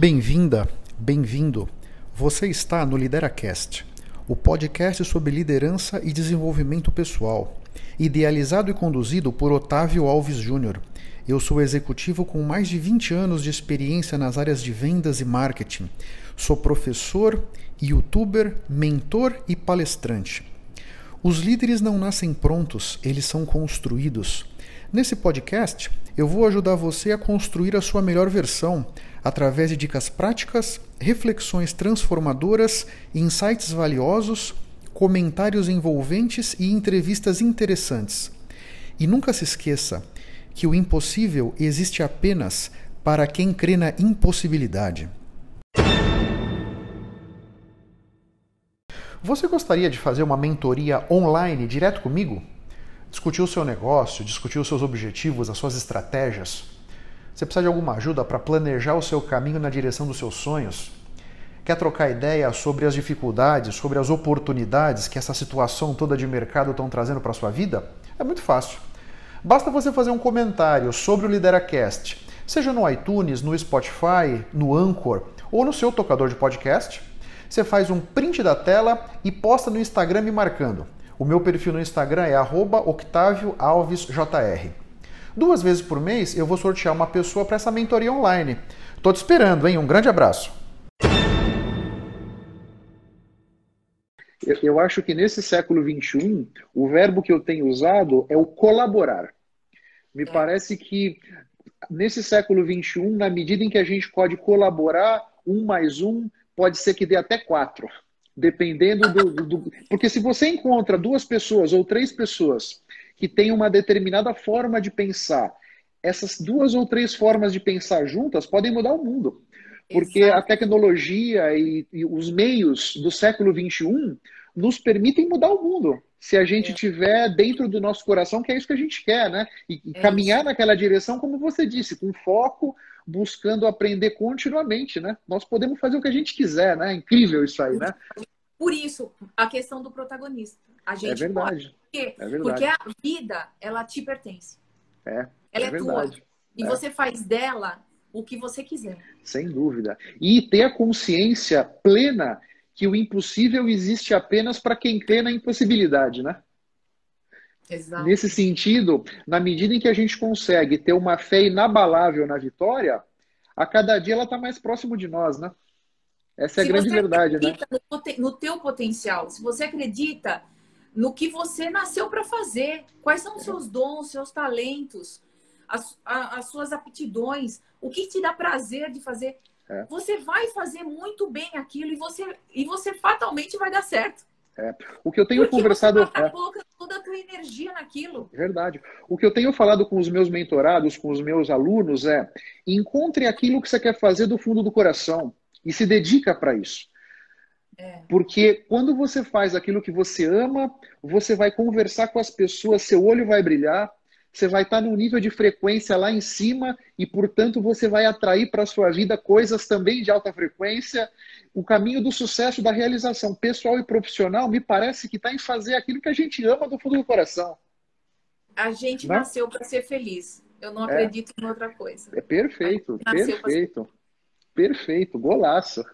Bem-vinda, bem-vindo. Você está no LideraCast, o podcast sobre liderança e desenvolvimento pessoal, idealizado e conduzido por Otávio Alves Júnior. Eu sou executivo com mais de 20 anos de experiência nas áreas de vendas e marketing. Sou professor, youtuber, mentor e palestrante. Os líderes não nascem prontos, eles são construídos. Nesse podcast, eu vou ajudar você a construir a sua melhor versão através de dicas práticas, reflexões transformadoras, insights valiosos, comentários envolventes e entrevistas interessantes. E nunca se esqueça que o impossível existe apenas para quem crê na impossibilidade. Você gostaria de fazer uma mentoria online direto comigo? Discutir o seu negócio, discutir os seus objetivos, as suas estratégias? Você precisa de alguma ajuda para planejar o seu caminho na direção dos seus sonhos? Quer trocar ideia sobre as dificuldades, sobre as oportunidades que essa situação toda de mercado estão trazendo para a sua vida? É muito fácil. Basta você fazer um comentário sobre o Lideracast, seja no iTunes, no Spotify, no Anchor ou no seu tocador de podcast. Você faz um print da tela e posta no Instagram me marcando. O meu perfil no Instagram é @octavioalvesjr. Duas vezes por mês eu vou sortear uma pessoa para essa mentoria online. Tô te esperando, hein? Um grande abraço. Eu acho que nesse século XXI, o verbo que eu tenho usado é o colaborar. Me é. parece que nesse século XXI, na medida em que a gente pode colaborar, um mais um pode ser que dê até quatro dependendo do, do, Porque se você encontra duas pessoas ou três pessoas que têm uma determinada forma de pensar, essas duas ou três formas de pensar juntas podem mudar o mundo. Porque Exato. a tecnologia e, e, os meios do século XXI nos permitem mudar o mundo. Se a gente é. tiver dentro do nosso coração, que é isso que a gente quer, né? E, é caminhar isso. naquela direção, como você disse, com foco, buscando aprender continuamente, né? Nós podemos fazer o que a gente quiser, né? É incrível isso aí, né? Por isso, a questão do protagonista. A gente é verdade. Pode. É verdade. Porque a vida, ela te pertence. É. Ela é, é tua. E é. você faz dela o que você quiser. Sem dúvida. E ter a consciência plena que o impossível existe apenas para quem crê na impossibilidade, né? Exato. Nesse sentido, na medida em que a gente consegue ter uma fé inabalável na vitória, a cada dia ela está mais próximo de nós, né? Essa é a grande verdade, né? No, no teu potencial, se você acredita no que você nasceu para fazer, quais são os seus dons, seus talentos, as, a, as suas aptidões, o que te dá prazer de fazer, é. você vai fazer muito bem aquilo e você, e você fatalmente vai dar certo. É. O que eu tenho Porque conversado. Você tá é. colocando toda a tua energia naquilo. Verdade. O que eu tenho falado com os meus mentorados, com os meus alunos, é encontre aquilo que você quer fazer do fundo do coração e se dedica para isso. É. Porque quando você faz aquilo que você ama, você vai conversar com as pessoas, seu olho vai brilhar, você vai estar num nível de frequência lá em cima e, portanto, você vai atrair para a sua vida coisas também de alta frequência o caminho do sucesso, da realização pessoal e profissional, me parece que está em fazer aquilo que a gente ama do fundo do coração. A gente? Né? nasceu para ser feliz. Eu não é. acredito é. em outra coisa. É perfeito, perfeito. Pra... Perfeito, golaço.